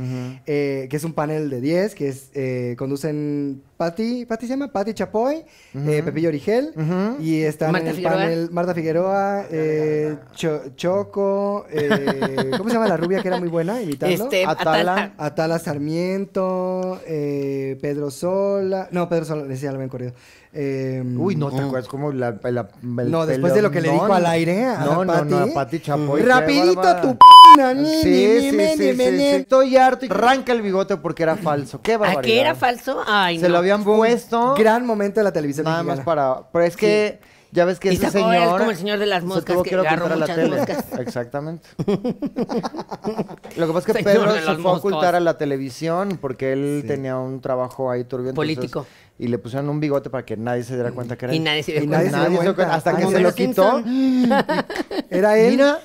eh, que es un panel de 10, que es, eh, conducen Patti, Patti se llama Patti Chapoy, eh, Pepillo Origel, y están Marta en el Figueroa. panel Marta Figueroa, eh, Cho- Choco, eh, ¿cómo se llama la rubia que era muy buena imitando? Este, Atala. Atala. Atala Sarmiento, eh, Pedro Sola, no, Pedro Sola, decía, lo habían corrido. Eh, Uy, no te acuerdas cómo la, la- el No, después de lo que le dijo al aire a No, no, no, a Pati. Pati Chapoy. Rapidito tu p***. Estoy harto y arranca el bigote porque era falso. Qué ¿A barbaridad. qué era falso? Ay, Se no. lo habían puesto Gran momento de la televisión nada más para... Pero es que ya ves que Y ese señor... como el señor de las se moscas tuvo que a agarró a la muchas tele. moscas. Exactamente. Lo que pasa es que Señor Pedro de se las fue a ocultar moscas. a la televisión porque él tenía un trabajo ahí turbio. entonces- Político. Y le pusieron un bigote para que nadie se diera cuenta que era Y él. nadie se dio Y cuenta. nadie se dio cuenta. Hasta que Como se lo quitó. Simpson. Era él. Mira.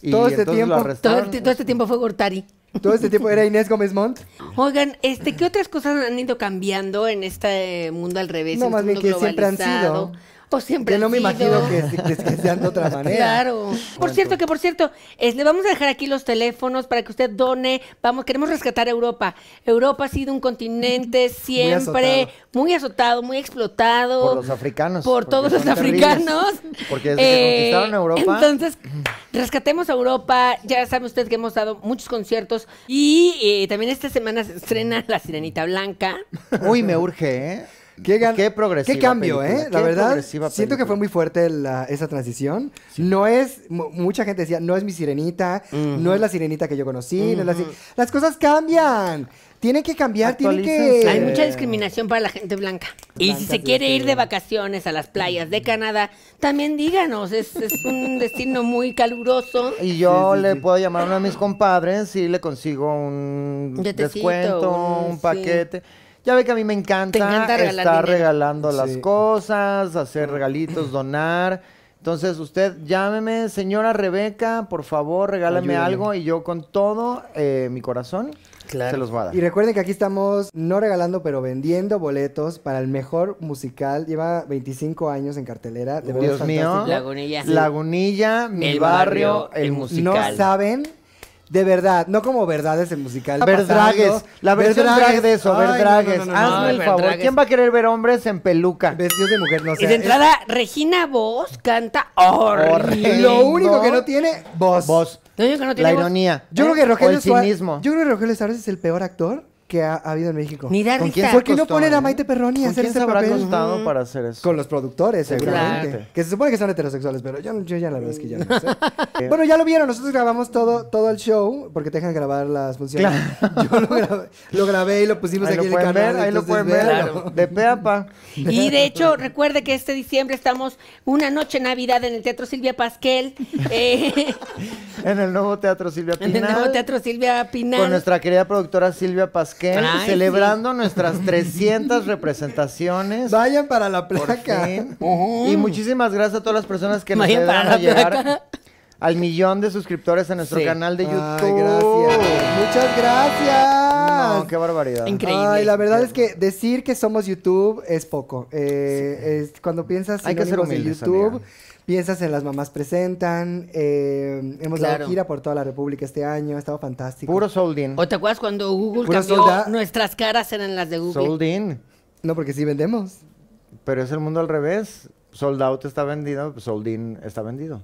Y Todo este entonces tiempo. lo Todo, arrestaron. el ti- todo este tiempo fue Gortari. Todo este tiempo era Inés Gómez Montt. Oigan, este, ¿qué otras cosas han ido cambiando en este mundo al revés? No, en más este bien mundo que siempre han globalizado? sido. O siempre Que no me sido. imagino que, que- que sean de otra manera. Claro. Por cierto, que por cierto, es, le vamos a dejar aquí los teléfonos para que usted done. Vamos, queremos rescatar Europa. Europa ha sido un continente siempre muy azotado, muy, explotado. Por los africanos, Por todos los africanos. Porque desde que conquistaron Europa- Entonces, rescatemos a Europa. Ya sabe usted que hemos dado muchos conciertos. Y eh, también esta semana se estrena La Sirenita Blanca. Uy, me urge, ¿eh? Qué, gan- Qué progresiva Qué cambio, película, ¿eh? La qué verdad, siento que fue muy fuerte la- esa transición. No es, mu- mucha gente decía, no es mi sirenita, no es la sirenita que yo conocí, no es la si- Las cosas cambian. Tienen que cambiar, tienen que... Hay mucha discriminación para la gente blanca. Y si se quiere ir de vacaciones a las playas de Canadá, también díganos. Es, es un destino muy caluroso. Y yo Sí, sí, le sí. puedo llamar a uno de mis compadres y le consigo un yetecito, descuento, un- un sí. paquete. Ya ve que a mí me encanta, Te encanta regalar estar dinero. regalando las cosas, hacer regalitos, donar. Entonces usted llámeme, señora Rebeca, por favor, regálame Ayúdame. algo y yo con todo eh, mi corazón Claro. se los voy a dar. Y recuerden que aquí estamos no regalando, pero vendiendo boletos para el mejor musical. Lleva 25 años en cartelera. De Dios mío. fantástico. Lagunilla. Lagunilla, mi El barrio, barrio, el el musical. No saben, de verdad, no como verdades el musical. Verdragues, pasando. la versión Verdragues. drag de eso, Ay, no, Verdragues. no, no, no, Hazme no, el favor. ¿Quién va a querer ver hombres en peluca? Vestidos de mujer, no sé. Y de entrada, Regina Voz canta horrible. Lo único que no tiene, voz. Vos. Lo único que no tiene La voz. ironía. Yo creo que Rogelio Suárez. cinismo. Yo creo que Rogelio Suárez es el peor actor que ha, ha habido en México. Ni da ¿Con risa. quién se ¿Por qué no costó, ponen a eh? Maite Perroni a ¿Con hacer quién ese se habrá papel? costado para hacer eso? Con los productores, seguramente. Claro. Que se supone que son heterosexuales, pero yo, yo ya la verdad es que ya no sé. bueno, ya lo vieron, nosotros grabamos todo, todo el show, porque te dejan grabar las funciones. Yo lo grabé, lo grabé y lo pusimos Ahí aquí lo en el pueden canal. ver, ahí lo pueden ver. véanlo. De pe a pa. Y de hecho, recuerde que este diciembre estamos una noche Navidad en el Teatro Silvia Pasquel. eh, En el nuevo Teatro Silvia en Pinal. el nuevo Teatro Silvia Pinal. Con nuestra querida productora Silvia Pasquel, Ay, celebrando nuestras 300 representaciones. Vayan para la por placa. Y muchísimas gracias a todas las personas que nos Vayan ayudaron para a llegar placa. al millón de suscriptores en nuestro Sí. canal de YouTube. Ay, gracias. Muchas gracias. No, qué barbaridad. Increíble. Ay, la verdad es que decir que somos YouTube es poco. Eh, es- cuando piensas Hay que ser humildes, YouTube, amiga. Piensas en las mamás presentan. eh, hemos Claro. dado gira por toda la República este año, ha estado fantástico. Puro Soldin. ¿O te acuerdas cuando Google Pura cambió solda- nuestras caras eran las de Google? Soldin. No, porque sí vendemos. Pero es el mundo al revés. Sold Out está vendido, pues Sold In está vendido.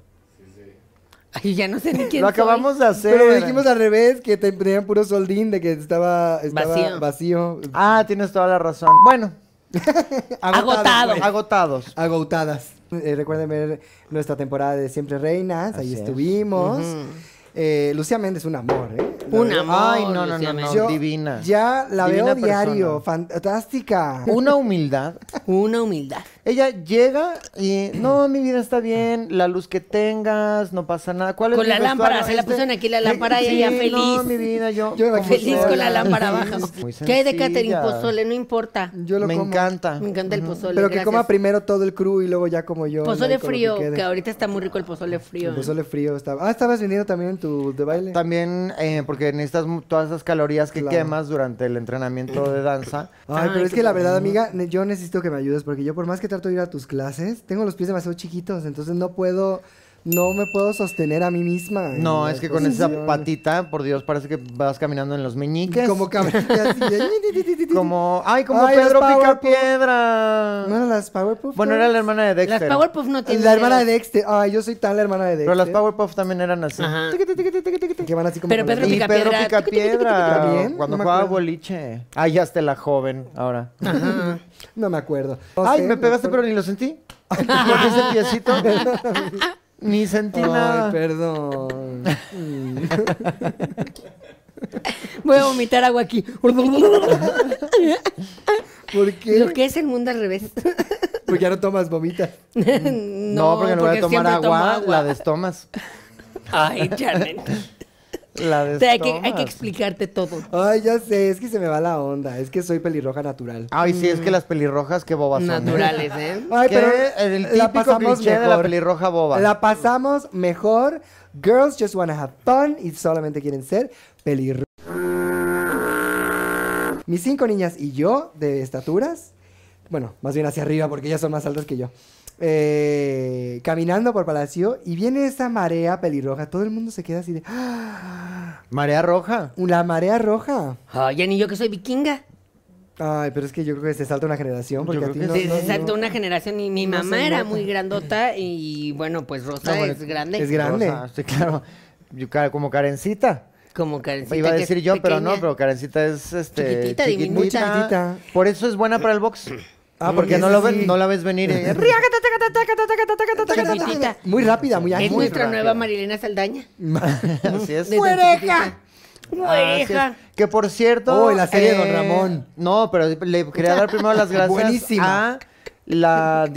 Ay, ya no sé ni quién Lo soy. acabamos de hacer. Pero dijimos al revés, que te- tenían puro soldín, de que estaba, estaba Vacío. vacío. Ah, tienes toda la razón. Bueno, Agotado. pues. agotados. Agotadas. Eh, recuerden ver nuestra temporada de Siempre Reinas, ahí Así es. estuvimos. Eh, Lucía Méndez, un amor, ¿eh? Un amor. Ay, no, no, Lucía no, no, Méndez. Yo divina. Ya la Divina veo diario, persona. fantástica. Una humildad. Una humildad. Ella llega y, no, mi vida está bien, la luz que tengas, no pasa nada. ¿Cuál es Con mi la lámpara, se la pusieron aquí la lámpara y Sí, ella No, feliz. mi vida, yo. Yo Feliz con la lámpara muy ¿Qué hay de catering? Pozole, no importa. Yo lo Me como. encanta. Me encanta el pozole. Pero que gracias. coma primero todo el crew y luego ya como yo. Pozole frío, que, ahorita está muy rico el pozole frío. El pozole frío estaba. Ah, estabas vendiendo también tu de baile. También eh, porque necesitas todas esas calorías que Claro. quemas durante el entrenamiento de danza. Ay, Ay, pero es que la verdad, amiga, yo necesito que me ayudes porque yo por más que trato ir a tus clases, tengo los pies demasiado chiquitos, entonces no puedo, no me puedo sostener a mí misma. No, es que con esa patita, por Dios, parece que vas caminando en los meñiques. Como cabrita así de... Como, ay, como Ay, las Pedro Powerpuff. Picapiedra. ¿No eran las Powerpuff? Bueno, era la hermana de Las Dexter. Powerpuff no tienen La hermana de. Dexter. Ay, yo soy tan la hermana de Dexter. Pero las Powerpuff también eran así. Ajá. Que van así como Pero Pedro las- Y Picapiedra. Pedro Picapiedra. ¿También? Cuando jugaba boliche. Ay, ya hasta la joven ahora. No me acuerdo. No Ay, sé, me pegaste, pero ni lo sentí. Porque ese piecito. ni sentí nada. Ay, perdón. Voy a vomitar agua aquí. ¿Por qué? Lo que es el mundo al revés. Porque ya no tomas vomitas. No, porque no voy a tomar tomo agua, la destomas. Ay, Janet. La O sea, hay, que, hay destomas. que explicarte todo. Ay, ya sé, es que se me va la onda. Es que soy pelirroja natural. Ay, sí, es que las pelirrojas, qué bobas son. ¿eh? Naturales, ¿eh? Ay, pero el la pasamos de la mejor. pelirroja boba. La pasamos mejor. Girls just wanna have fun y solamente quieren ser pelirrojas. Mis cinco niñas y yo, de estaturas, bueno, más bien hacia arriba porque ellas son más altas que yo, eh, caminando por Palacio y viene esa marea pelirroja. Todo el mundo se queda así de... ¡Ah! Marea roja. La marea roja. Ay, ya ni yo que soy vikinga. Ay, pero es que yo creo que se salta una generación porque a ti no, Sí, no- se saltó no- una generación y mi no mamá se era muy grandota y bueno, pues Rosa No, bueno, es grande. es grande. Rosa, sí, claro. Yo, como Karencita. Como Karencita, Iba a decir yo, pero no, pero Karencita es este, Chiquitita, diminuta. Muy chiquitita. Por eso es buena para el box. Ah, Porque no, lo no la ves venir. Chiquitita. Muy rápida, muy Es nuestra nueva Marilena Saldaña. Así es. Desde chiquitita. Así es. Oreja. Que por cierto. eh, Oh, y la serie de Don Ramón. No, pero le quería dar primero las gracias Buenísima. a la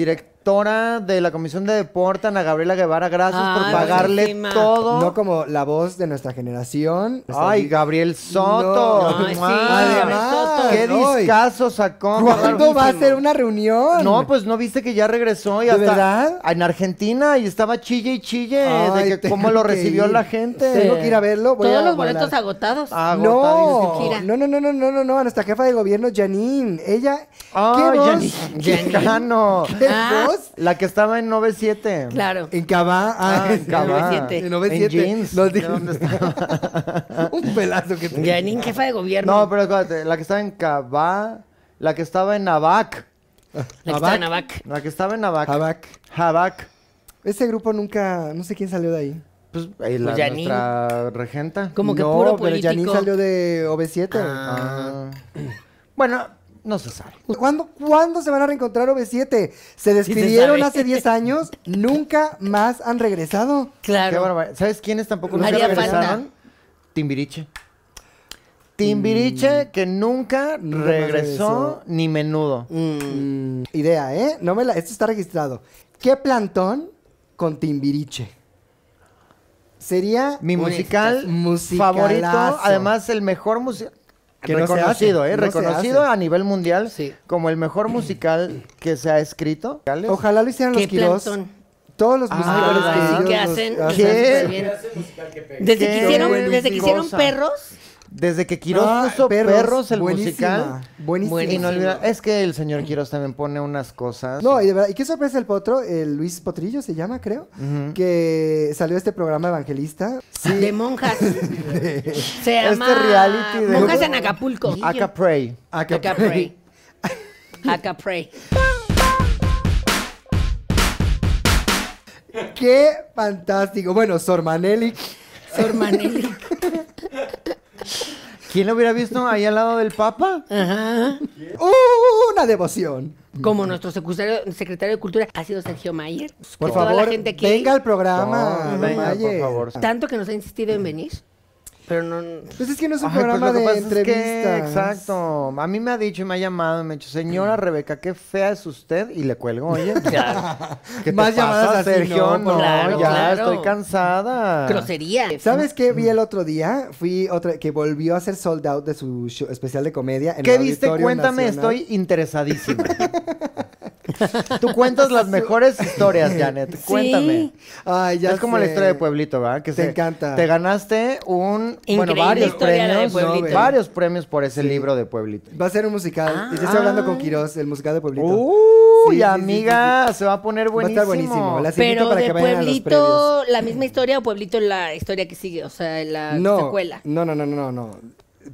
directora de la Comisión de Deporte, Ana Gabriela Guevara. Gracias por pagarle buenísima. todo. No como la voz de nuestra generación. Ay, Gabriel Soto. No, ay, sí, Mua. Gabriel Soto. Qué discazo sacó. ¿Cuándo va a ser una reunión? No, pues no viste que ya regresó y ¿De hasta verdad? en Argentina y estaba chille y chille Ay, de que cómo lo recibió ir. la gente. Tengo que ir a verlo. voy Todos a los volar. boletos agotados. Ah, No, no, no, no, no, no, no, no, a nuestra jefa de gobierno, Janine. Ella, Ah, ¿qué voz? Janine. ¿Qué Ah. La que estaba en 97. Claro. En Cabá. Ah, en Cabá. 97. En 97. En jeans. Nos ¿De dijo- dónde estaba? Un pelazo que te... Janine, jefa de gobierno. No, pero espérate, la que estaba en Cabá, la que estaba en Abac. La que está en Abac. La que estaba en Abac. Abac. Ese grupo nunca, no sé quién salió de ahí. Pues, eh, la, Pues nuestra regenta. Como que no, puro pero político. Janine salió de OV7. Ah. Bueno, no se sabe. ¿Cuándo, ¿Cuándo se van a reencontrar OV7? Se despidieron hace 10 años, nunca más han regresado. Qué Claro. barbaridad. ¿Sabes quiénes tampoco nunca Haría regresaron? falta. Timbiriche. Timbiriche que nunca regresó ni menudo. Mm, idea, ¿eh? No me la, esto está registrado. ¿Qué plantón con Timbiriche? Sería Mi musical favorito, además el mejor musical. Que no se reconocido, hace, ¿eh? no reconocido a nivel mundial Sí. como el mejor musical que se ha escrito. Ojalá lo hicieran los ¿Qué Quirós. Todos los Ah, musicales ¿verdad? que Sí, ellos ¿Qué los hacen? hacen. ¿Qué? Bien. Desde que hicieron, desde que hicieron perros, Desde que Quiroz Ah, puso Perros, el buenísima, musical. Buenísima. Inolvidable. Es que el señor Quiroz también pone unas cosas. No, y de verdad, y qué sorpresa el potro, el Luis Potrillo se llama, creo, que salió de este programa evangelista. de monjas. Se llama Este reality de- Monjas en Acapulco. Acapray. Acapray. Acapray. Qué fantástico. Bueno, Sor Manelik. ¿Quién lo hubiera visto ahí al lado del Papa? Ajá. Una devoción. Como nuestro secretario, secretario de Cultura ha sido Sergio Mayer. Por Que toda favor, la gente aquí- venga al programa. No, venga, por Mayer. favor. Tanto que nos ha insistido en venir. Pero no. Pues es que no es un Ay, pues programa de pasa es que, entrevistas. exacto. A mí me ha dicho y me ha llamado y me ha dicho, señora Rebeca, qué fea es usted. Y le cuelgo, oye. ¿Qué te Más pasa, llamadas así, Sergio? no, No, claro, ya claro. estoy cansada. Grosería. ¿Sabes qué vi el otro día? Fui otra que volvió a hacer sold out de su show- especial de comedia. En ¿Qué el viste? Auditorio Cuéntame, Nacional. estoy interesadísima. Tú cuentas las mejores historias, Janet. Cuéntame. Ay, ya es como la historia de Pueblito, ¿verdad? Que Te se- encanta. Te ganaste un, bueno, varios premios, varios premios por ese libro de Pueblito. Va a ser un musical. y yo estoy hablando con Quiroz, el musical de Pueblito. Uy, Sí, sí, sí, amiga, se va a poner Va a buenísimo. estar buenísimo. Pero para de que vayan a los previos. Pueblito, la misma historia o Pueblito la historia que sigue, o sea, la No, secuela. no, no, no, no, no.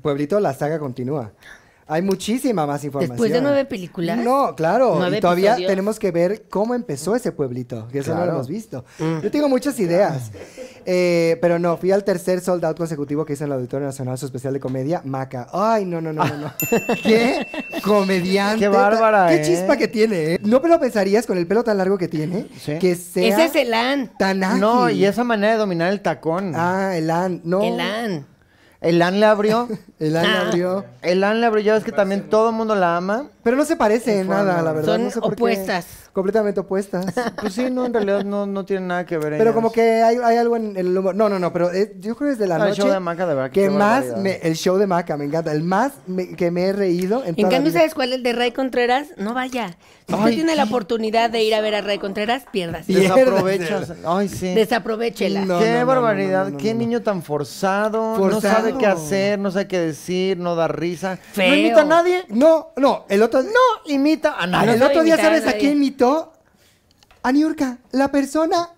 Pueblito, la saga continúa. Hay muchísima más información. Después de nueve películas. No, claro. Nueve y todavía episodios. tenemos que ver cómo empezó ese pueblito, que eso no lo hemos visto. Yo tengo muchas ideas. Eh, pero no, fui al tercer sold out consecutivo que hizo en el Auditorio Nacional, su especial de comedia, Maca. Ay, no, no, no, no, no. ¿Qué comediante? Qué bárbara, Qué ¿eh? chispa que tiene, ¿eh? No me lo pensarías con el pelo tan largo que tiene, Sí. que sea Ese es el AN. tan ágil. No, y esa manera de dominar el tacón. Ah, el an. No. El AN. El An le abrió. El an Ah. abrió. El An le abrió, ya ves que también todo el mundo la ama. Pero no se parece en nada, la verdad. Son no sé por qué. Completamente opuestas. Pues sí, no, en realidad no, no tiene nada que ver. Pero ellas. como que hay, hay algo en el humor. No, no, no, pero eh, yo creo que es de la No, el noche. show de Maca, de verdad, que más me, el show de Maca me encanta. El más me- que me he reído en, En toda la cambio, vida. ¿sabes cuál es el de Ray Contreras? No vaya. Si usted Ay, tiene la oportunidad de ir a ver a Ray Contreras, pierdas. Desaprovechas. Ay, sí. Desaprovechela. No, qué no, no, barbaridad. no, no, no, qué no. niño tan forzado, No Forzado. sabe qué hacer, no sabe qué decir, no da risa. Feo. No imita a nadie. No, no, el otro. No imita a Ah, nadie. el no otro día, ¿sabes a quién imitó? A Niurka, la persona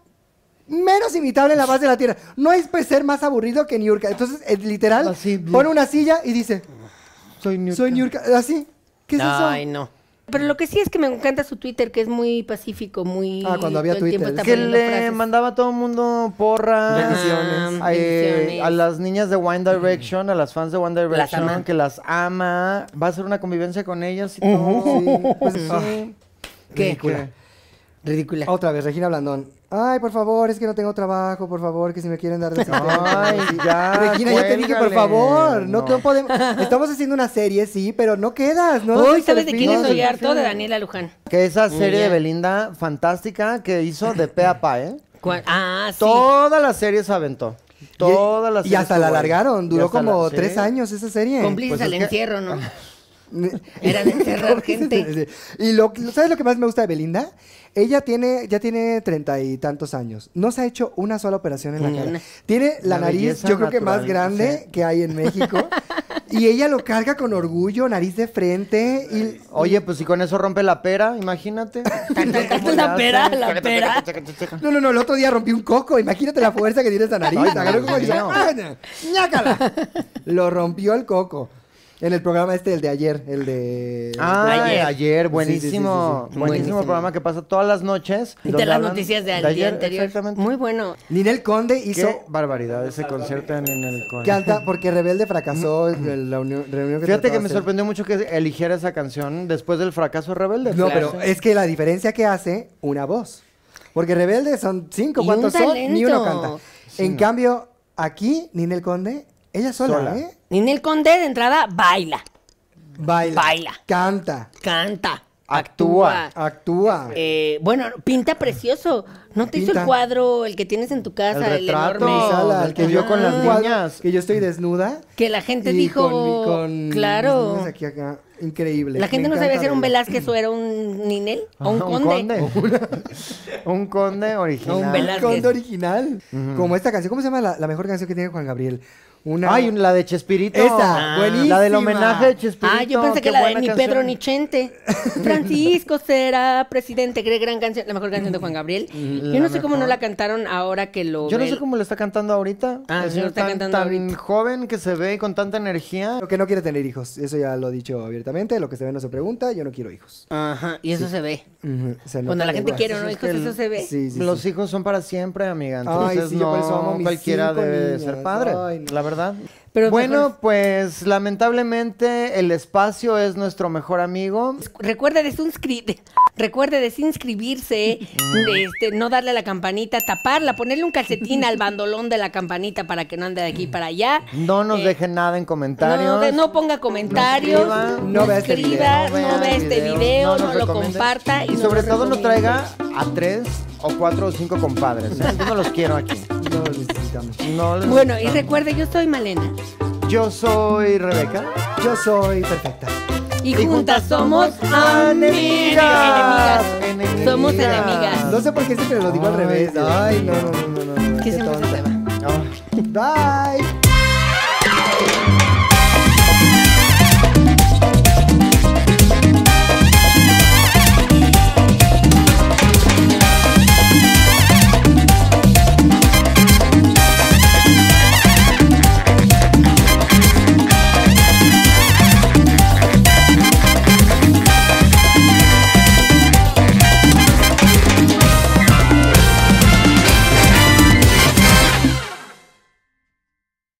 menos imitable en la base de la tierra. No hay pues, ser más aburrido que Niurka. Entonces, literal, Así, pone una silla y dice, Soy Niurka. soy Niurka. Así. ¿Qué es Ay, eso? no. Pero lo que sí es que me encanta su Twitter, que es muy pacífico, muy... Ah, cuando había Twitter. Que le frases. mandaba a todo el mundo porras. Bendiciones. Ah, eh, bendiciones. a las niñas de One Direction, a las fans de One Direction, que las ama. Va a hacer una convivencia con ellas y todo. Sí, pues, Sí. ¿Qué? ridícula. Ridícula. Otra vez, Regina Blandón. Ay, por favor, es que no tengo trabajo, por favor, que si me quieren dar de Ay, ya, Regina, ya te dije, por favor, no, No. podemos. Estamos haciendo una serie, sí, pero no quedas, ¿no? Uy, ¿sabes de quién es perfil. Soy harto? De Daniela Luján. Que esa serie de Belinda fantástica que hizo de pe a pa, ¿eh? ¿Cuál? Ah, sí. Toda la serie se aventó. Toda la Y hasta la alargaron, duró como la- tres sí. años esa serie. Cómplices Pues al es que- encierro, ¿no? Era de encerrar gente. Y lo, ¿sabes lo que más me gusta de Belinda? Ella tiene, ya tiene treinta y tantos años. No se ha hecho una sola operación en la Ni cara. Tiene la, La nariz, yo creo que más grande que hay en México. y ella lo carga con orgullo, nariz de frente. Y, Oye, pues si con eso rompe la pera, imagínate. ¿Cómo le La pera, la pera. No, no, no, el otro día rompí un coco. Imagínate la fuerza que tiene esa nariz. Ay. "Ah, ñácala". Lo rompió el coco. En el programa este, el de ayer, el de... Ah, Ayer. ayer, buenísimo. sí, sí, sí, sí. Buenísimo Buenísimo. programa que pasa todas las noches. De donde las noticias de, de día anterior. Exactamente. Muy bueno. Ninel Conde Qué hizo... barbaridad ese concierto en el con- Canta porque Rebelde fracasó en la unión- reunión que Fíjate que de me hacer. sorprendió mucho que eligiera esa canción después del fracaso de Rebelde. No, Claro. pero es que la diferencia que hace, una voz. Porque Rebelde son cinco, Y ¿cuántos son? Ni uno canta. en cambio, aquí, Ninel Conde, ella sola, Sola. ¿eh? Ninel Conde de entrada baila, Baila. Baila. Canta. canta, Actúa. actúa. Actúa. Eh, bueno, pinta precioso. ¿No te hizo el cuadro, el que tienes en tu casa, El el, retrato. enorme? Sala, el que yo con las niñas. Que yo estoy desnuda. Que la gente y dijo, con con claro. aquí, acá. Increíble. La gente Me no sabía si era un. Velázquez o era un Ninel o un Conde. un conde original. Un Velázquez. Conde original. Como esta canción. ¿Cómo se llama la, la mejor canción que tiene Juan Gabriel? Una... Ay, la de Chespirito. Esa, buenísima. La del homenaje de Chespirito. Ah, yo pensé que la de Ni canción. Pedro ni Chente. Francisco será presidente. Qué gran canción, la mejor canción de Juan Gabriel. Yo no sé cómo no la cantaron ahora que lo. Yo no sé cómo le está cantando ahorita. Ah, El señor lo está tan, cantando tan ahorita. joven que se ve con tanta energía. Lo que no quiere tener hijos. Eso ya lo he dicho abiertamente. Lo que se ve no se pregunta. Yo no quiero hijos. Ajá, y eso se ve. Se Cuando la gente igual. quiere no es hijos, que el- eso se ve. Sí, sí, Los sí. hijos son para siempre, amiga. Ay, Entonces sí, yo por eso amo no cualquiera debe ser padre, Ay, no. la verdad. Pero bueno, mejor- pues lamentablemente el espacio es nuestro mejor amigo. Recuerde desinscri- recuerde desinscribirse, de este, no darle a la campanita, taparla, ponerle un calcetín al bandolón de la campanita para que no ande de aquí para allá. No nos Eh, dejen nada en comentarios. No, ponga comentarios, escriba, no, no vea este escriba, video, no vea este video, no, nos lo recomiende. comparta. Y sobre lo todo no traiga a tres o cuatro o cinco compadres. ¿eh? Yo no los quiero aquí. No los necesitamos. No les- Bueno, y recuerde, yo soy Malena. Yo soy Rebeca. Yo soy perfecta. Y, Y juntas juntas somos somos enemigas. enemigas. Somos Enemigas. No sé por qué siempre lo digo al revés. Ay, no, no, no, no, no. Que Qué siempre se. Bye.